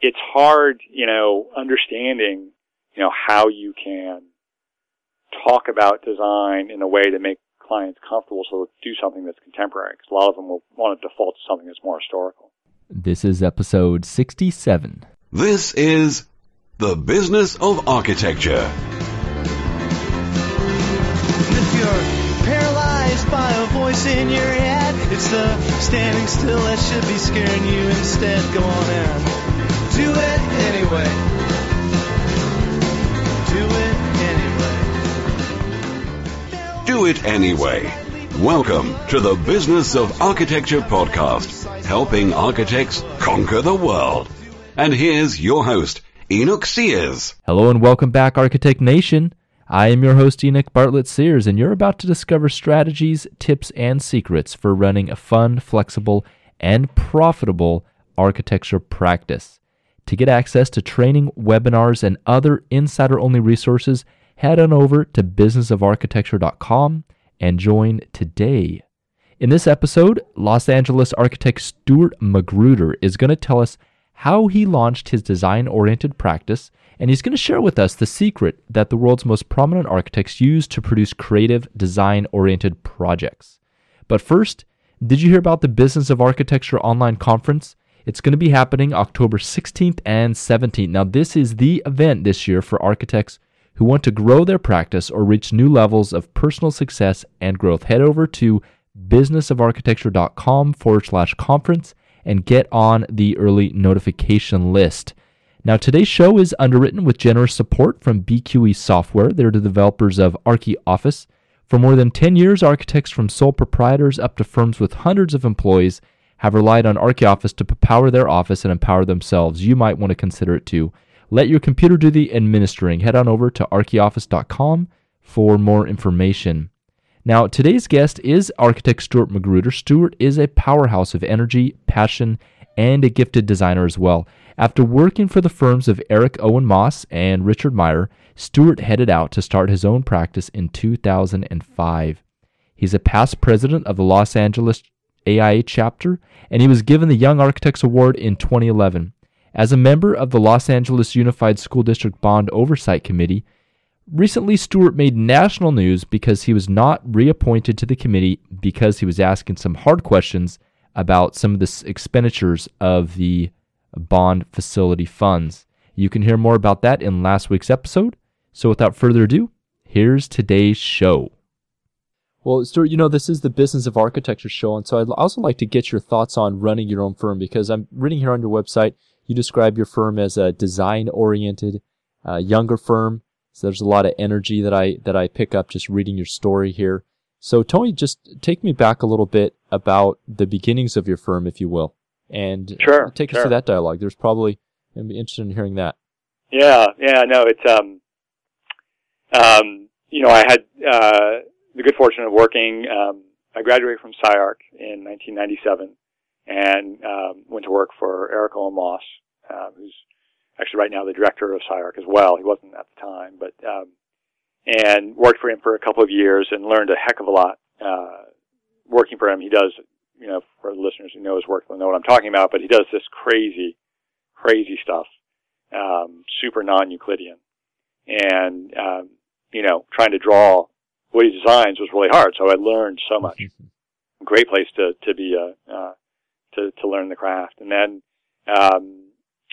it's hard, you know, understanding, you know, how you can talk about design in a way to make clients comfortable so they'll do something that's contemporary because a lot of them will want to default to something that's more historical. This is episode 67. This is The Business of Architecture. If you're paralyzed by a voice in your head, it's the standing still that should be scaring you instead. Go on and do it anyway. Do it anyway. Do it anyway. Welcome to the Business of Architecture podcast, helping architects conquer the world. And here's your host, Enoch Sears. Hello and welcome back, Architect Nation. I am your host, Enoch Bartlett Sears, and you're about to discover strategies, tips, and secrets for running a fun, flexible, and profitable architecture practice. To get access to training, webinars, and other insider only resources, head on over to businessofarchitecture.com and join today. In this episode, Los Angeles architect Stuart Magruder is going to tell us how he launched his design oriented practice, and he's going to share with us the secret that the world's most prominent architects use to produce creative, design oriented projects. But first, did you hear about the Business of Architecture online conference? It's going to be happening October 16th and 17th. Now, this is the event this year for architects who want to grow their practice or reach new levels of personal success and growth. Head over to businessofarchitecture.com forward slash conference and get on the early notification list. Now, today's show is underwritten with generous support from BQE Software. They're the developers of ArchiOffice. For more than 10 years, architects from sole proprietors up to firms with hundreds of employees have relied on ArchiOffice to power their office and empower themselves. You might want to consider it too. Let your computer do the administering. Head on over to archioffice.com for more information. Now, today's guest is architect Stuart Magruder. Stuart is a powerhouse of energy, passion, and a gifted designer as well. After working for the firms of Eric Owen Moss and Richard Meier, Stuart headed out to start his own practice in 2005. He's a past president of the Los Angeles AIA chapter, and he was given the Young Architects Award in 2011. As a member of the Los Angeles Unified School District Bond Oversight Committee, recently Stuart made national news because he was not reappointed to the committee because he was asking some hard questions about some of the expenditures of the bond facility funds. You can hear more about that in last week's episode. So without further ado, here's today's show. Well, Stuart, you know, this is the Business of Architecture show, and so I'd also like to get your thoughts on running your own firm because I'm reading here on your website, you describe your firm as a design oriented, uh, younger firm. So there's a lot of energy that I, that I pick up just reading your story here. So Tony, just take me back a little bit about the beginnings of your firm, if you will, and sure, take sure. us through that dialogue. There's probably, I'd be interested in hearing that. Yeah, yeah, no, it's, um, um, you know, I had, uh, the good fortune of working, um, I graduated from SCI-Arc in 1997 and, um, went to work for Eric Owen Moss, uh, who's actually right now the director of SCI-Arc as well. He wasn't at the time, but, um, and worked for him for a couple of years and learned a heck of a lot, uh, working for him. He does, you know, for the listeners who know his work will know what I'm talking about, but he does this crazy, crazy stuff, um, super non-Euclidean. And, um, you know, trying to draw what he designs was really hard. So I learned so much. Great place to, to be, uh, uh, to, to learn the craft. And then, um,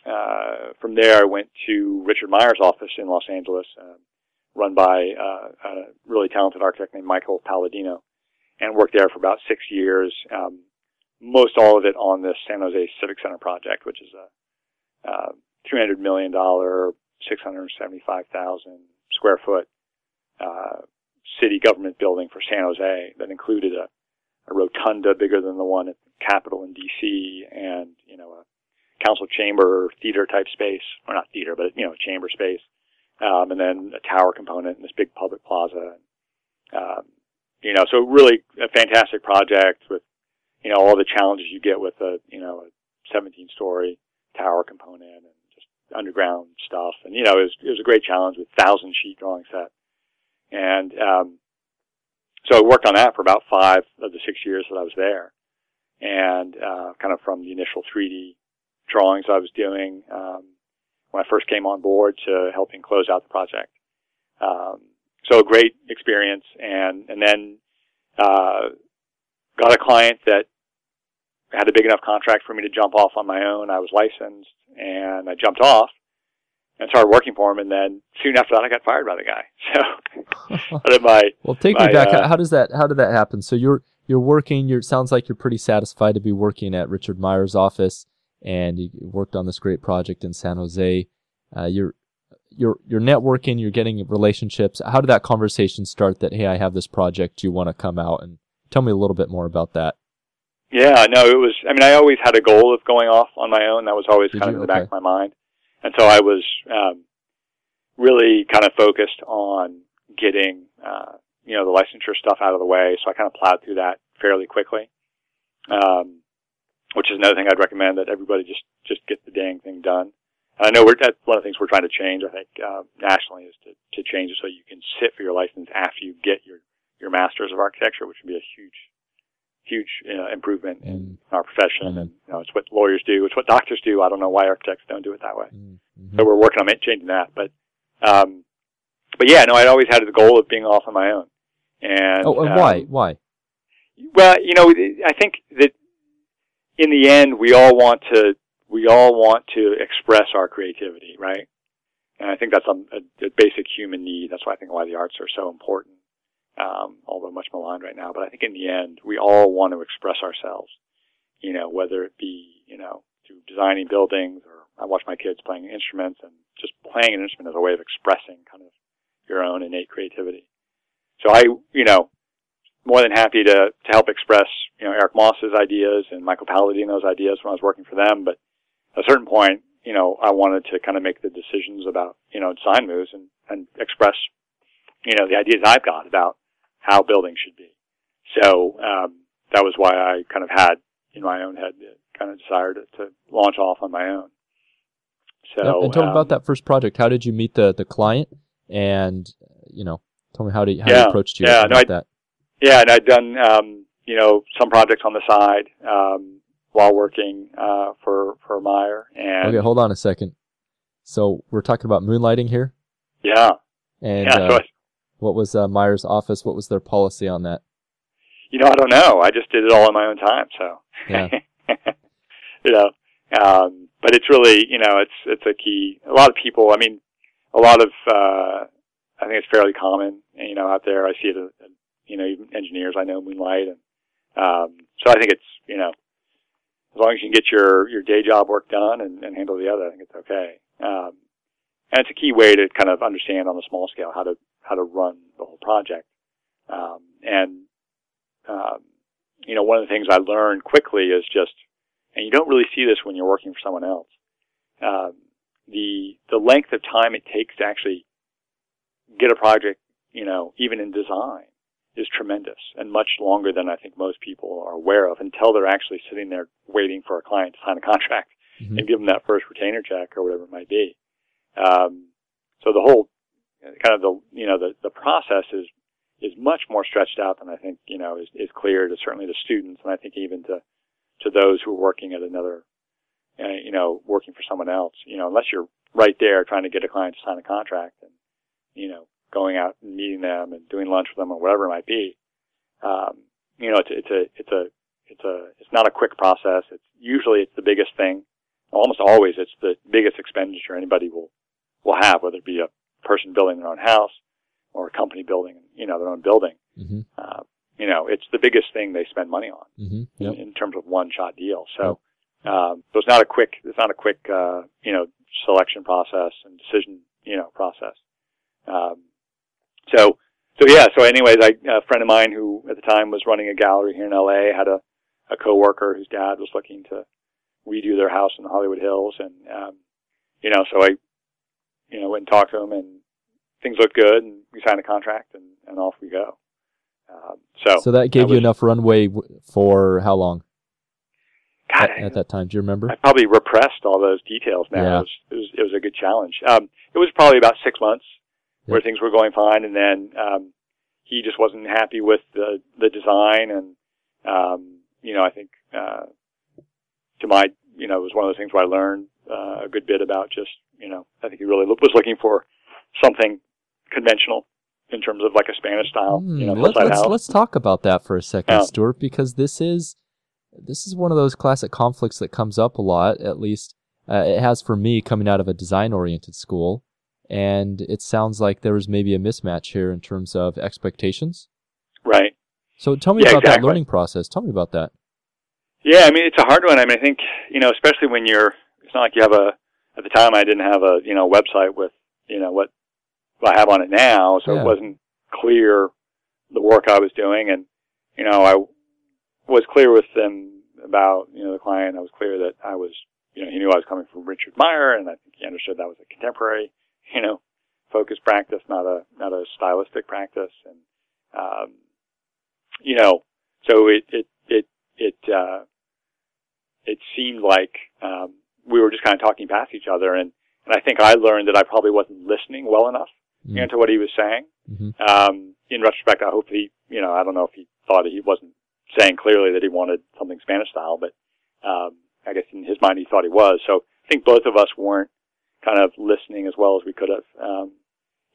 uh, from there I went to Richard Meier's office in Los Angeles, uh, run by, uh, a really talented architect named Michael Palladino and worked there for about six years. Um, most all of it on the San Jose Civic Center project, which is a, uh, $300 million, 675,000 square foot, uh, city government building for San Jose that included a, a rotunda bigger than the one at the Capitol in DC and, you know, a council chamber theater type space, or not theater, but, you know, chamber space. Um, and then a tower component in this big public plaza. Um, you know, so really a fantastic project with, you know, all the challenges you get with a, you know, a 17 story tower component and just underground stuff. And, you know, it was, it was a great challenge with thousand sheet drawing set. And, um, so I worked on that for about five of the six years that I was there. And, uh, kind of from the initial 3D drawings I was doing um, when I first came on board to helping close out the project. Um, so a great experience, and and then uh, got a client that had a big enough contract for me to jump off on my own. I was licensed, and I jumped off and started working for him. And then soon after that, I got fired by the guy. So, but my well, take my, me back. uh, how does that? How did that happen? So you're you're working. You're sounds like you're pretty satisfied to be working at Richard Meier's office, and you worked on this great project in San Jose. Uh, you're you're you're networking. You're getting relationships. How did that conversation start? That hey, I have this project. Do you want to come out and tell me a little bit more about that? Yeah, no, it was. I mean, I always had a goal of going off on my own. That was always Did kind you? of in the back of my mind, and so I was um, really kind of focused on getting, uh, you know, the licensure stuff out of the way. So I kind of plowed through that fairly quickly, um, which is another thing I'd recommend that everybody just just get the dang thing done. And I know we're, that's one of the things we're trying to change. I think uh, nationally is to to change it so you can sit for your license after you get your your masters of architecture, which would be a huge huge uh, improvement in our profession. Mhm. And you know, it's what lawyers do. It's what doctors do. I don't know why architects don't do it that way. Mm-hmm. So we're working on changing that. But, um, but yeah, no, I'd always had the goal of being off on my own. And Oh, and um, why? Why? Well, you know, I think that in the end, we all want to we all want to express our creativity, right? And I think that's a, a, a basic human need. That's why I think why the arts are so important, um, although much maligned right now. But I think in the end, we all want to express ourselves. You know, whether it be you know through designing buildings, or I watch my kids playing instruments, and just playing an instrument as a way of expressing kind of your own innate creativity. So I, you know, more than happy to, to help express, you know, Eric Moss's ideas and Michael Palladino's ideas when I was working for them. But at a certain point, you know, I wanted to kind of make the decisions about, you know, design moves and, and express, you know, the ideas I've got about how buildings should be. So, um, that was why I kind of had in my own head the kind of desire to, to launch off on my own. So, and, and tell me um, about that first project. How did you meet the the client? And you know, tell me how do you, how Yeah, you approached you yeah, about no, I- that. Yeah, and I'd done um, you know some projects on the side um, while working uh, for for Meier, and Okay, hold on a second. So we're talking about moonlighting here, yeah, and yeah. uh, so I, what was uh, Meier's office? What was their policy on that? you know, I don't know. I just did it all in my own time, so Yeah. you know. Um, but it's really you know it's it's a key. A lot of people. I mean, a lot of uh, I think it's fairly common. You know, out there, I see it. uh, You know, even engineers I know moonlight, and um, so I think it's you know as long as you can get your your day job work done and, and handle the other, I think it's okay. Um, and it's a key way to kind of understand on a small scale how to how to run the whole project. Um, and um, you know, one of the things I learned quickly is just, and you don't really see this when you're working for someone else. Um, the the length of time it takes to actually get a project, you know, even in design, is tremendous and much longer than I think most people are aware of until they're actually sitting there waiting for a client to sign a contract Mhm. and give them that first retainer check or whatever it might be. Um, so the whole kind of the you know the the process is is much more stretched out than I think you know is is clear to certainly the students and I think even to to those who are working at another uh, you know working for someone else you know unless you're right there trying to get a client to sign a contract and you know going out and meeting them and doing lunch with them or whatever it might be um, you know it's it's a it's a it's a it's not a quick process. It's usually it's the biggest thing. Almost always it's the biggest expenditure anybody will will have, whether it be a person building their own house or a company building, you know, their own building. Mhm. Uh, you know, it's the biggest thing they spend money on Mhm. in, Yep. in terms of one shot deal. So, um, so it's not a quick, it's not a quick, uh, you know, selection process and decision, you know, process. Um, so, so yeah, so anyways, I, a friend of mine who at the time was running a gallery here in LA had a, a coworker whose dad was looking to redo their house in the Hollywood Hills. And, um, you know, so I, you know, went and talked to him and things looked good and we signed a contract and, and off we go. Um, so, So that gave that you was- enough runway for how long God, at, at that time? Do you remember? I probably repressed all those details now. Yeah. It, was, it was it was a good challenge. Um, it was probably about six months where things were going fine, and then um, he just wasn't happy with the the design, and um, you know I think uh, to my you know, it was one of those things where I learned uh, a good bit about just, you know, I think he really was looking for something conventional in terms of like a Spanish style, you know, Hmm, let's, let's talk about that for a second, Yeah. Stuart, because this is this is one of those classic conflicts that comes up a lot. At least uh, it has for me coming out of a design oriented school, and it sounds like there was maybe a mismatch here in terms of expectations. Right. So tell me Yeah, about that learning process. Tell me about that. Yeah, I mean it's a hard one. I mean I think you know, especially when you're. It's not like you have a. At the time, I didn't have a you know website with you know what I have on it now, so Yeah. it wasn't clear the work I was doing, and you know I was clear with them about you know the client. I was clear that I was you know he knew I was coming from Richard Meier, and I think he understood that was a contemporary you know focused practice, not a not a stylistic practice, and um, you know so it it it it uh, it seemed like um, we were just kind of talking past each other, and and I think I learned that I probably wasn't listening well enough you know, to what he was saying. Mhm. Um, in retrospect, I hope he, you know, I don't know if he thought he wasn't saying clearly that he wanted something Spanish style, but um, I guess in his mind he thought he was. So I think both of us weren't kind of listening as well as we could have. Um,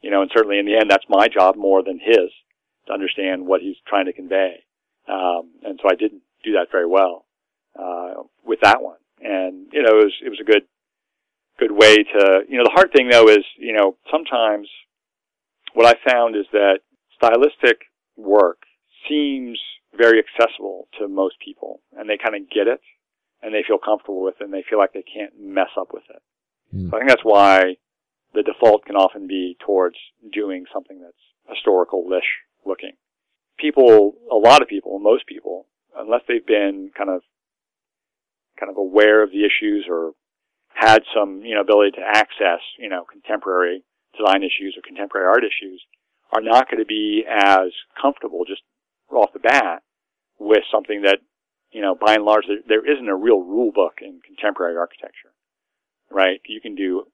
you know, and certainly in the end, that's my job more than his to understand what he's trying to convey. Um, and so I didn't do that very well uh, with that one. And you know, it was it was a good good way to you know the hard thing though is you know sometimes what I found is that stylistic work seems very accessible to most people, and they kind of get it, and they feel comfortable with it, and they feel like they can't mess up with it. Mm. So I think that's why the default can often be towards doing something that's historical-ish looking. People, a lot of people, most people, unless they've been kind of kind of aware of the issues or had some, you know, ability to access, you know, contemporary design issues or contemporary art issues, are not going to be as comfortable just off the bat with something that, you know, by and large, there, there isn't a real rule book in contemporary architecture, right? You can do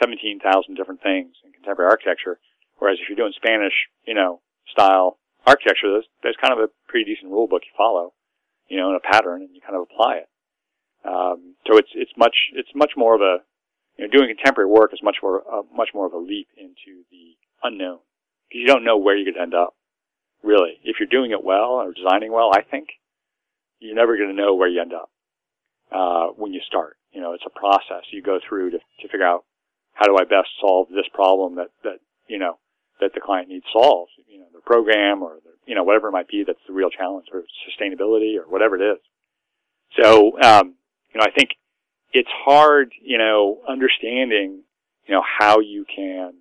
17,000 different things in contemporary architecture, whereas if you're doing Spanish, you know, style architecture, there's, there's kind of a pretty decent rule book you follow, you know, in a pattern, and you kind of apply it. Um, so it's it's much it's much more of a you know doing contemporary work is much more uh, much more of a leap into the unknown because you don't know where you're going to end up. Really, if you're doing it well or designing well, I think you're never going to know where you end up uh, when you start. You know, it's a process you go through to to figure out how do I best solve this problem that that you know that the client needs solved. You know, their program or you know whatever it might be that's the real challenge or sustainability or whatever it is. So um, you know, I think it's hard, you know, understanding, you know, how you can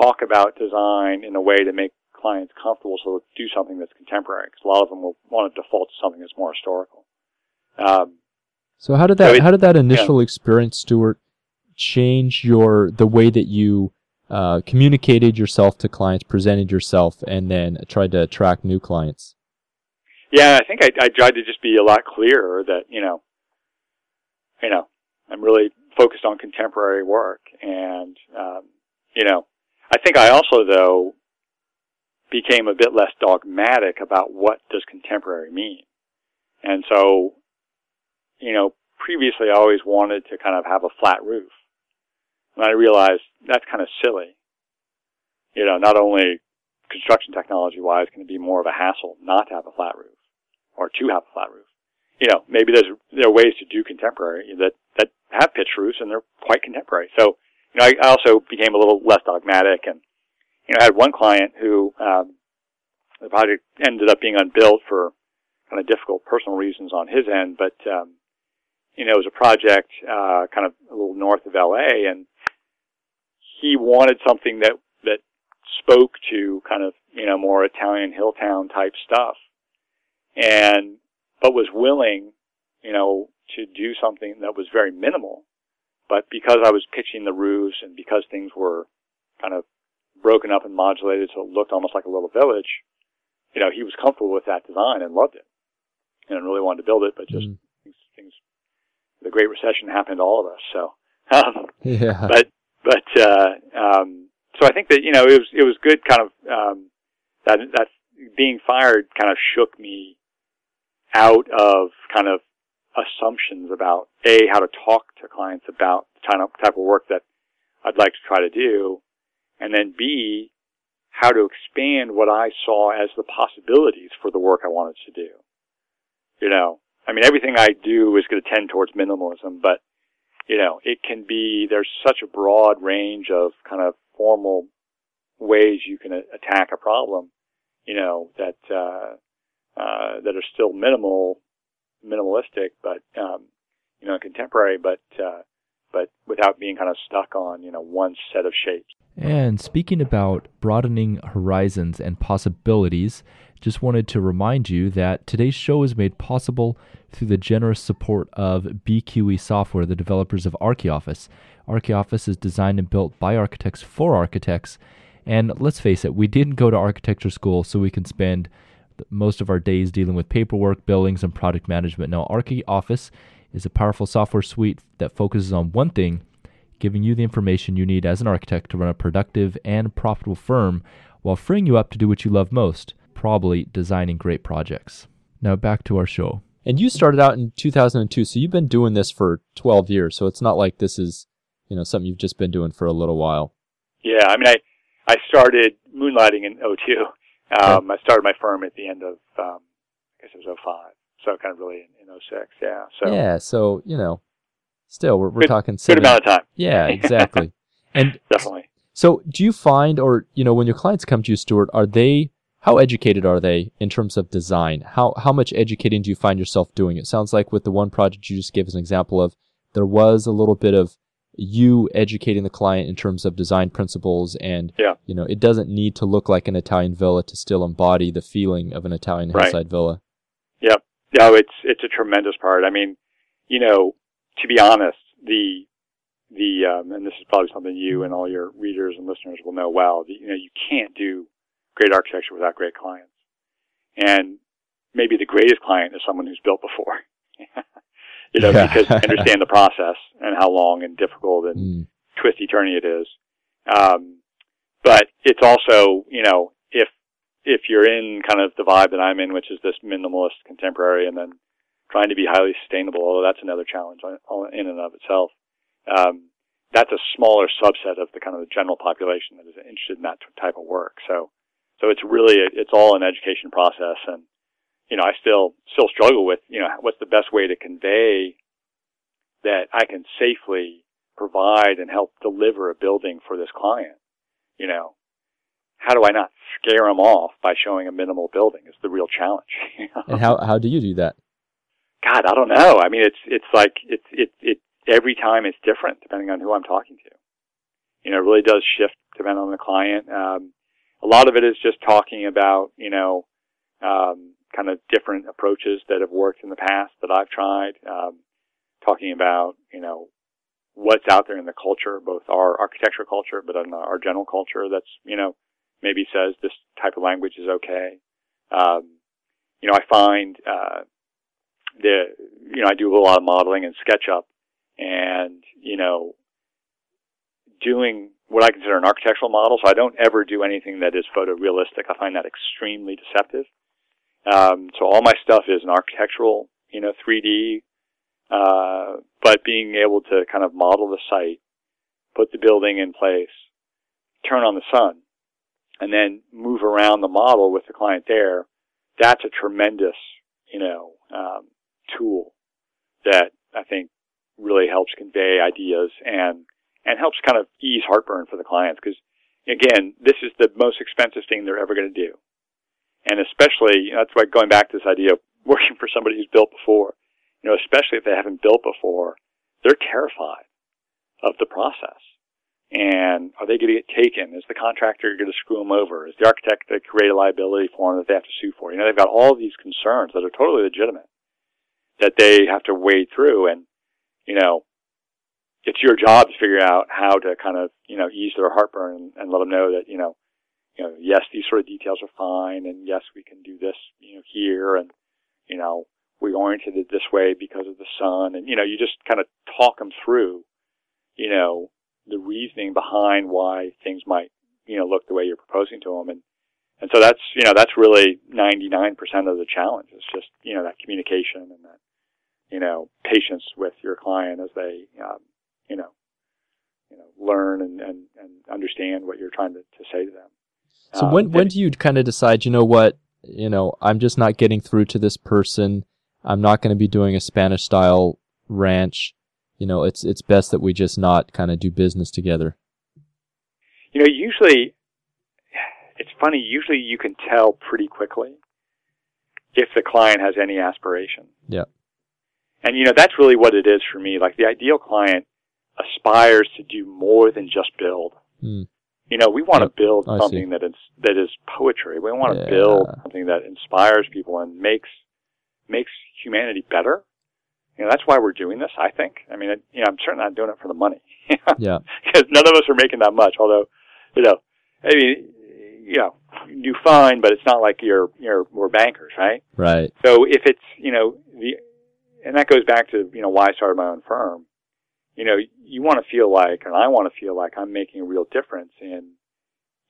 talk about design in a way to make clients comfortable so they'll do something that's contemporary because a lot of them will want to default to something that's more historical. Um, So how did So that it- how did that initial experience, Stuart, change your the way that you uh, communicated yourself to clients, presented yourself, and then tried to attract new clients? yeah, I think I, I tried to just be a lot clearer that, you know, you know, I'm really focused on contemporary work and, um, you know, I think I also though became a bit less dogmatic about what does contemporary mean. And so, you know, previously I always wanted to kind of have a flat roof. And I realized that's kind of silly. You know, not only construction technology wise can it be more of a hassle not to have a flat roof or to have a flat roof. You know, maybe there's there are ways to do contemporary that that have pitch roofs and they're quite contemporary. So, you know, I, I also became a little less dogmatic and you know, I had one client who um the project ended up being unbuilt for kind of difficult personal reasons on his end, but um you know, it was a project uh kind of a little north of LA and he wanted something that that spoke to kind of, you know, more Italian hill town type stuff. And, but was willing, you know, to do something that was very minimal. But because I was pitching the roofs and because things were kind of broken up and modulated so it looked almost like a little village, you know, he was comfortable with that design and loved it. And really wanted to build it, but just Mm. things, things, the Great Recession happened to all of us. So, um, Yeah. but but uh, um, so I think that you know it was it was good kind of um, that that being fired kind of shook me out of kind of assumptions about a how to talk to clients about the type of, type of work that I'd like to try to do, and then b how to expand what I saw as the possibilities for the work I wanted to do. You know, I mean, everything I do is going to tend towards minimalism, but you know, it can be, there's such a broad range of kind of formal ways you can attack a problem, you know, that, uh, uh, that are still minimal, minimalistic, but, um, you know, contemporary, but, uh, but without being kind of stuck on, you know, one set of shapes. And speaking about broadening horizons and possibilities, just wanted to remind you that today's show is made possible through the generous support of BQE Software, the developers of ArchiOffice. ArchiOffice is designed and built by architects for architects. And let's face it, we didn't go to architecture school so we can spend most of our days dealing with paperwork, billings, and product management. Now, ArchiOffice is a powerful software suite that focuses on one thing giving you the information you need as an architect to run a productive and profitable firm while freeing you up to do what you love most probably designing great projects. Now back to our show. And you started out in 2002, so you've been doing this for 12 years. So it's not like this is, you know, something you've just been doing for a little while. Yeah, I mean, I I started moonlighting in 02. Um, I started my firm at the end of, um, I guess it was 05. So kind of really in, in 06, yeah. So yeah, so you know, still we're, we're good, talking good amount of time. Yeah, exactly. and definitely. So do you find, or you know, when your clients come to you, Stuart, are they how educated are they in terms of design? How how much educating do you find yourself doing? It sounds like with the one project you just gave as an example of, there was a little bit of you educating the client in terms of design principles and yeah. you know it doesn't need to look like an Italian villa to still embody the feeling of an Italian Right. hillside villa. Yeah. No, it's it's a tremendous part. I mean, you know, to be honest, the the um, and this is probably something you and all your readers and listeners will know well. The, you know, you can't do great architecture without great clients, and maybe the greatest client is someone who's built before. you know, Yeah. because they understand the process and how long and difficult and Mm. twisty turny it is. Um, but it's also, you know, if if you're in kind of the vibe that I'm in, which is this minimalist contemporary, and then trying to be highly sustainable, although that's another challenge in and of itself. Um, that's a smaller subset of the kind of the general population that is interested in that type of work. So, so it's really it's all an education process, and you know, I still still struggle with you know what's the best way to convey that I can safely provide and help deliver a building for this client. You know, how do I not scare them off by showing a minimal building? Is the real challenge. you know? And how how do you do that? God, I don't know. I mean, it's it's like it's it it every time it's different depending on who I'm talking to. You know, it really does shift depending on the client. Um, a lot of it is just talking about you know um, kind of different approaches that have worked in the past that I've tried. Um, talking about you know what's out there in the culture, both our architecture culture, but in our general culture that's you know maybe says this type of language is okay. Um, you know, I find uh, the you know I do a lot of modeling and SketchUp, and you know doing what I consider an architectural model. So I don't ever do anything that is photorealistic. I find that extremely deceptive. Um, so all my stuff is an architectural, you know, 3D. Uh, but being able to kind of model the site, put the building in place, turn on the sun, and then move around the model with the client there, that's a tremendous, you know, um, tool that I think really helps convey ideas and and helps kind of ease heartburn for the clients because again, this is the most expensive thing they're ever going to do, and especially you know, that's why going back to this idea of working for somebody who's built before, you know, especially if they haven't built before, they're terrified of the process. And are they going to get taken? Is the contractor going to screw them over? Is the architect going to create a liability for them that they have to sue for? You know, they've got all these concerns that are totally legitimate that they have to wade through. And, you know, it's your job to figure out how to kind of, you know, ease their heartburn and, and let them know that, you know, you know, yes, these sort of details are fine. And yes, we can do this, you know, here. And, you know, we oriented it this way because of the sun. And, you know, you just kind of talk them through, you know, the reasoning behind why things might, you know, look the way you're proposing to them. And, and so that's, you know, that's really 99% of the challenge. It's just, you know, that communication and that, you know, patience with your client as they, um, you know, you know, learn and, and, and understand what you're trying to, to say to them. So Um, when when do you kind of decide? You know what? You know, I'm just not getting through to this person. I'm not going to be doing a Spanish style ranch. You know, it's it's best that we just not kind of do business together. you know, usually, it's funny, usually you can tell pretty quickly if the client has any aspiration. Yeah. And you know, that's really what it is for me. Like the ideal client aspires to do more than just build. Hmm. Know, we want Yep, to build I see. something that is that is poetry. We want to Yeah. build something that inspires people and makes makes humanity better. You know, that's why we're doing this. I think. I mean, it, you know, I'm certainly not doing it for the money. Yeah. because none of us are making that much. Although, you know, I mean, you know, you do fine, but it's not like you're you're we're bankers, right? Right. So if it's you know the, and that goes back to you know why I started my own firm. You know, you want to feel like, and I want to feel like I'm making a real difference in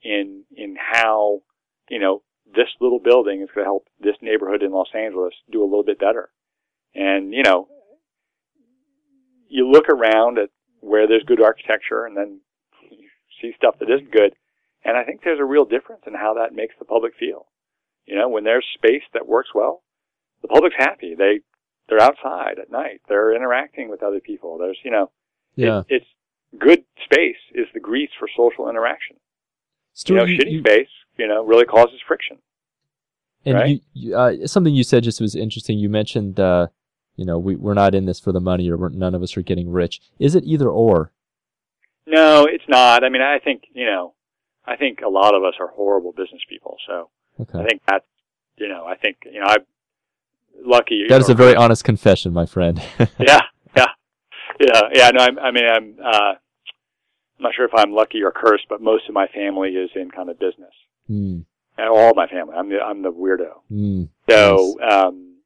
in in how you know this little building is going to help this neighborhood in Los Angeles do a little bit better. And you know, you look around at where there's good architecture, and then you see stuff that isn't good. And I think there's a real difference in how that makes the public feel. You know, when there's space that works well, the public's happy. They they're outside at night. They're interacting with other people. There's you know, Yeah. it, it's good space is the grease for social interaction. Stuart, you know, shitty you- space, you know, really causes friction. And right? you, uh, something you said just was interesting. You mentioned, uh, you know, we, we're not in this for the money or we're, none of us are getting rich. Is it either or? No, it's not. I mean, I think you know, I think a lot of us are horrible business people. So Okay. I think that's you know, I think you know, I'm lucky. That is know, a very honest confession, my friend. yeah, yeah, yeah, yeah. No, I'm, I mean, I'm, uh, I'm not sure if I'm lucky or cursed, but most of my family is in kind of business, Hmm. and all my family. I'm the, I'm the weirdo. Hmm. So, um,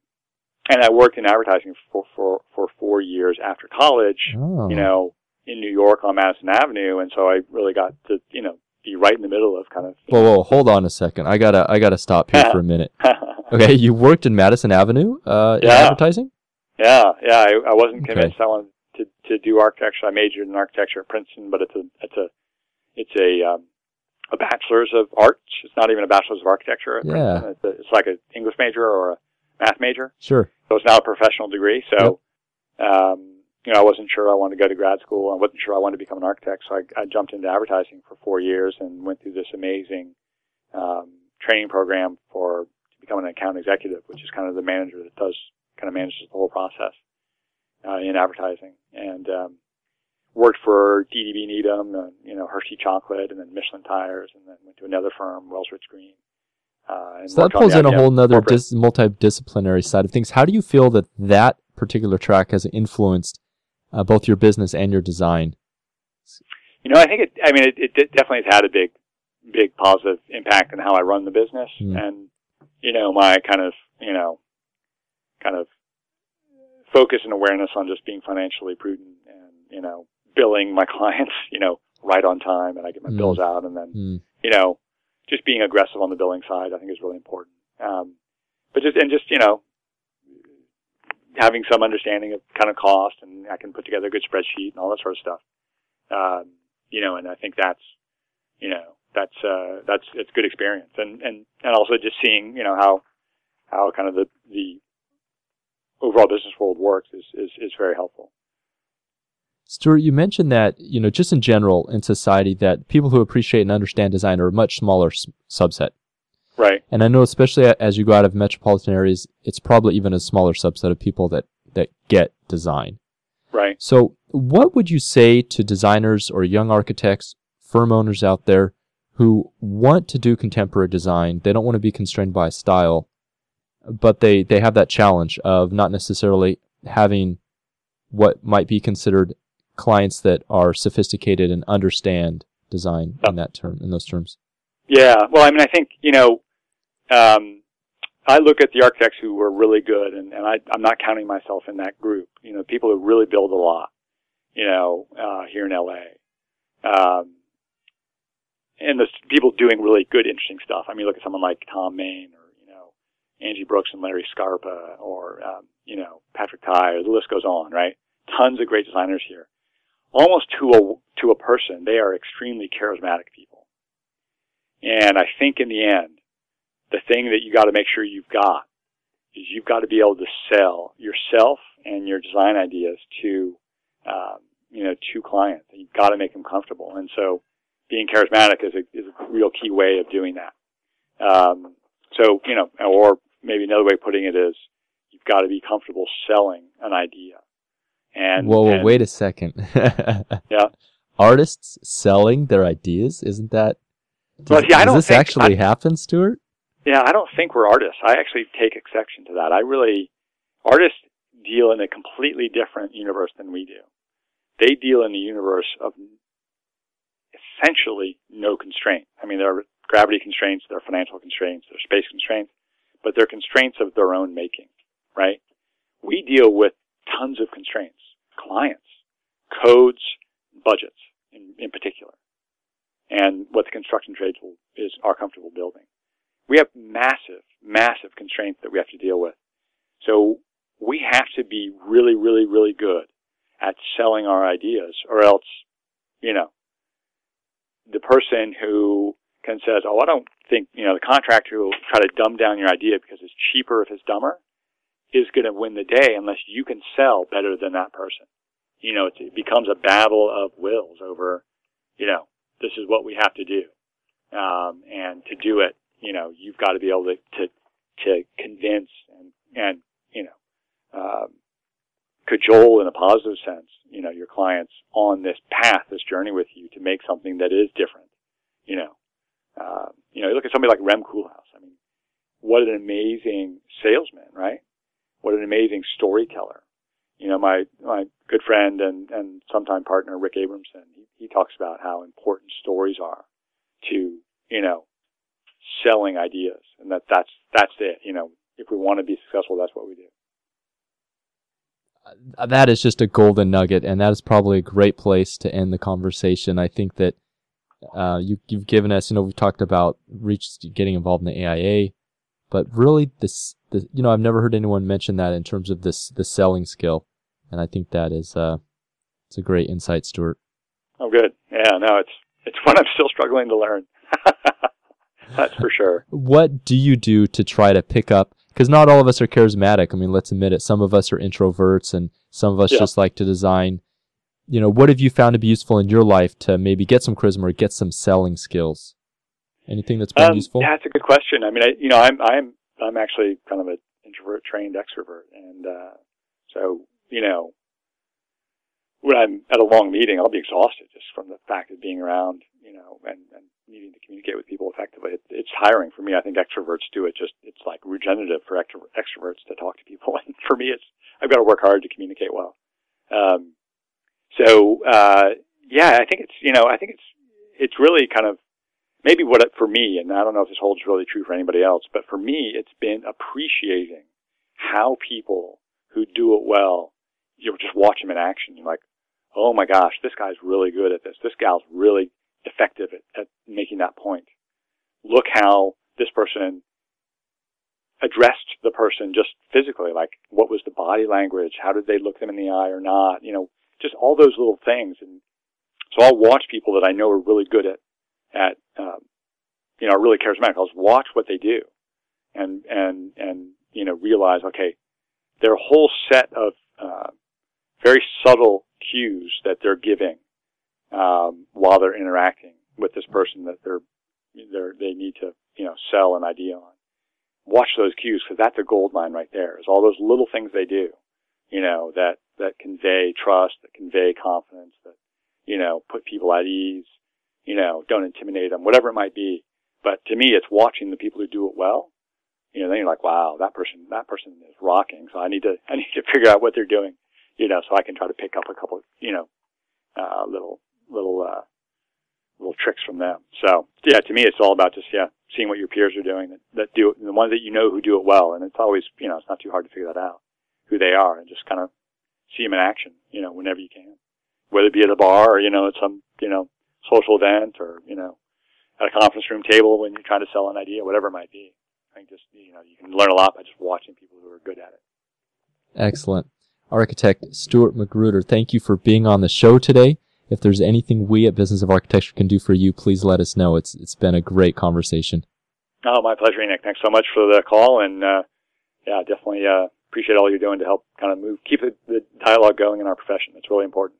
and I worked in advertising for for for four years after college. Oh. You know, in New York on Madison Avenue, and so I really got to you know be right in the middle of kind of. Whoa, whoa, hold on a second. I gotta, I gotta stop here for a minute. Okay, you worked in Madison Avenue, uh, in Yeah. advertising? yeah. Yeah. I, I wasn't Okay. convinced I wanted to to do architecture. I majored in architecture at Princeton, but it's a it's a it's a um, a bachelor's of arts. It's not even a bachelor's of architecture Yeah. It's, a, it's like an English major or a math major. Sure. So it's not a professional degree. So, um, you know, I wasn't sure I wanted to go to grad school. I wasn't sure I wanted to become an architect. So I, I jumped into advertising for four years and went through this amazing um, training program for to become an account executive, which is kind of the manager that does kind of manages the whole process uh, in advertising. And um, worked for DDB Needham, uh, you know, Hershey Chocolate, and then Michelin Tires, and then went to another firm, Wells Rich Greene. Uh, and So that pulls in a whole other dis- multidisciplinary side of things. How do you feel that that particular track has influenced uh, both your business and your design? You know, I think it. I mean, it, it definitely has had a big, big positive impact on how I run the business, Hmm. and you know, my kind of, you know, kind of focus and awareness on just being financially prudent and you know, billing my clients, you know, right on time, and I get my Hmm. bills out, and then Hmm. you know, just being aggressive on the billing side, I think is really important. Um, but just and just you know, having some understanding of kind of cost, and I can put together a good spreadsheet and all that sort of stuff. Um, you know, and I think that's you know that's uh, that's it's good experience, and and and also just seeing you know how how kind of the the overall business world works is is is very helpful. Stuart, you mentioned that, you know, just in general in society, that people who appreciate and understand design are a much smaller s- subset. Right. And I know, especially as you go out of metropolitan areas, it's probably even a smaller subset of people that, that get design. Right. So, what would you say to designers or young architects, firm owners out there who want to do contemporary design? They don't want to be constrained by style, but they, they have that challenge of not necessarily having what might be considered clients that are sophisticated and understand design in that term, in those terms. Yeah. Well, I mean, I think, you know, um, I look at the architects who were really good, and, and I, I'm not counting myself in that group. You know, people who really build a lot, you know, uh, here in LA. Um, and the people doing really good, interesting stuff. I mean, look at someone like Thom Mayne or, you know, Angie Brooks and Larry Scarpa or, um, you know, Patrick Tighe, the list goes on, right? Tons of great designers here. Almost to a, to a person, they are extremely charismatic people. And I think in the end, the thing that you got to make sure you've got is you've got to be able to sell yourself and your design ideas to, um, you know, to clients. You've got to make them comfortable. And so being charismatic is a, is a real key way of doing that. Um, so, you know, or maybe another way of putting it is you've got to be comfortable selling an idea. And whoa, whoa and, wait a second. yeah. Artists selling their ideas, isn't that? Does, well, see, I don't this think, actually I, happen, Stuart? Yeah, I don't think we're artists. I actually take exception to that. I really, artists deal in a completely different universe than we do. They deal in the universe of essentially no constraint. I mean, there are gravity constraints, there are financial constraints, there are space constraints, but they're constraints of their own making, right? We deal with tons of constraints, clients, codes, budgets in, in particular, and what the construction trades is are comfortable building. We have massive, massive constraints that we have to deal with. So we have to be really, really, really good at selling our ideas or else, you know, the person who can says, oh, I don't think, you know, the contractor who will try to dumb down your idea because it's cheaper if it's dumber is going to win the day unless you can sell better than that person. You know, it becomes a battle of wills over, you know, this is what we have to do. Um, and to do it, you know, you've got to be able to, to, to convince and, and, you know, um, cajole in a positive sense, you know, your clients on this path, this journey with you to make something that is different. You know, uh, you know, you look at somebody like Rem Koolhaas. I mean, what an amazing salesman, right? What an amazing storyteller. You know, my my good friend and and sometime partner Rick Abramson, he, he talks about how important stories are to you know selling ideas, and that that's that's it. You know, if we want to be successful, that's what we do. Uh, that is just a golden nugget, and that is probably a great place to end the conversation. I think that uh, you, have given us, you know, we've talked about reach getting involved in the AIA, but really this, the, you know, I've never heard anyone mention that in terms of this, the selling skill, and I think that is, uh, it's a great insight, Stuart. Oh, good. Yeah, no, it's it's one I'm still struggling to learn. That's for sure. What do you do to try to pick up? Because not all of us are charismatic. I mean, let's admit it. Some of us are introverts, and some of us Yeah. just like to design. You know, what have you found to be useful in your life to maybe get some charisma or get some selling skills? Anything that's been Um, useful? Yeah, it's a good question. I mean, I, you know, I'm I'm I'm actually kind of an introvert trained extrovert, and uh, so you know, when I'm at a long meeting, I'll be exhausted just from the fact of being around, you know, and, and needing to communicate with people effectively. It, it's tiring for me. I think extroverts do it just it's like regenerative for extro- extroverts to talk to people, and for me, it's I've got to work hard to communicate well. Um, so uh, yeah, I think it's you know I think it's it's really kind of maybe what it, for me, and I don't know if this holds really true for anybody else, but for me, it's been appreciating how people who do it well, you just watch them in action. You're like, oh my gosh, this guy's really good at this. This gal's really effective at, at making that point. Look how this person addressed the person just physically, like what was the body language? How did they look them in the eye or not? You know, just all those little things. And so I'll watch people that I know are really good at, at, um, you know, are really charismatic. I'll just watch what they do and, and, and, you know, realize, okay, a whole set of, uh, very subtle cues that they're giving, um, while they're interacting with this person that they're, they're, they need to, you know, sell an idea on. Watch those cues because that's a gold mine right there. Is all those little things they do, you know, that, that convey trust, that convey confidence, that, you know, put people at ease, you know, don't intimidate them, whatever it might be. But to me, it's watching the people who do it well. You know, then you're like, wow, that person, that person is rocking. So I need to, I need to figure out what they're doing, you know, so I can try to pick up a couple, you know, uh, little, little, uh, little tricks from them. So yeah, to me, it's all about just, yeah, seeing what your peers are doing that, that do it, the ones that you know who do it well. And it's always, you know, it's not too hard to figure that out, who they are and just kind of see them in action, you know, whenever you can, whether it be at a bar or, you know, at some, you know, social event or, you know, at a conference room table when you're trying to sell an idea, whatever it might be. I think just, you know, you can learn a lot by just watching people who are good at it. Excellent. Architect Stuart Magruder, thank you for being on the show today. If there's anything we at Business of Architecture can do for you, please let us know. It's it's been a great conversation. Oh, my pleasure, Nick. Thanks so much for the call, and uh, yeah, definitely uh, appreciate all you're doing to help kind of move, keep the, the dialogue going in our profession. It's really important.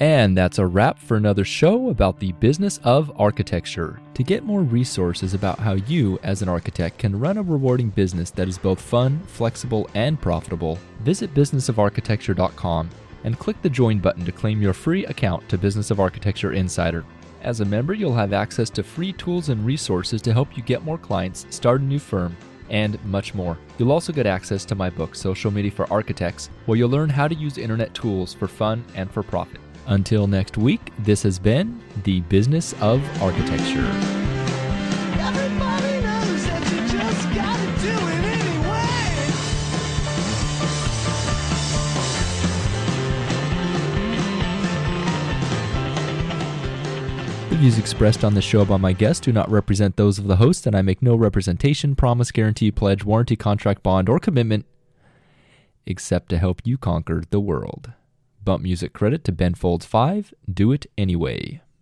And that's a wrap for another show about the business of architecture. To get more resources about how you, as an architect, can run a rewarding business that is both fun, flexible, and profitable, visit businessofarchitecture.com and click the join button to claim your free account to Business of Architecture Insider. As a member, you'll have access to free tools and resources to help you get more clients, start a new firm, and much more. You'll also get access to my book, Social Media for Architects, where you'll learn how to use internet tools for fun and for profit. Until next week, this has been The Business of Architecture. Everybody knows that you just gotta do it anyway. The views expressed on the show by my guests do not represent those of the host, and I make no representation, promise, guarantee, pledge, warranty, contract, bond, or commitment except to help you conquer the world. Bump music credit to Ben Folds 5, Do It Anyway.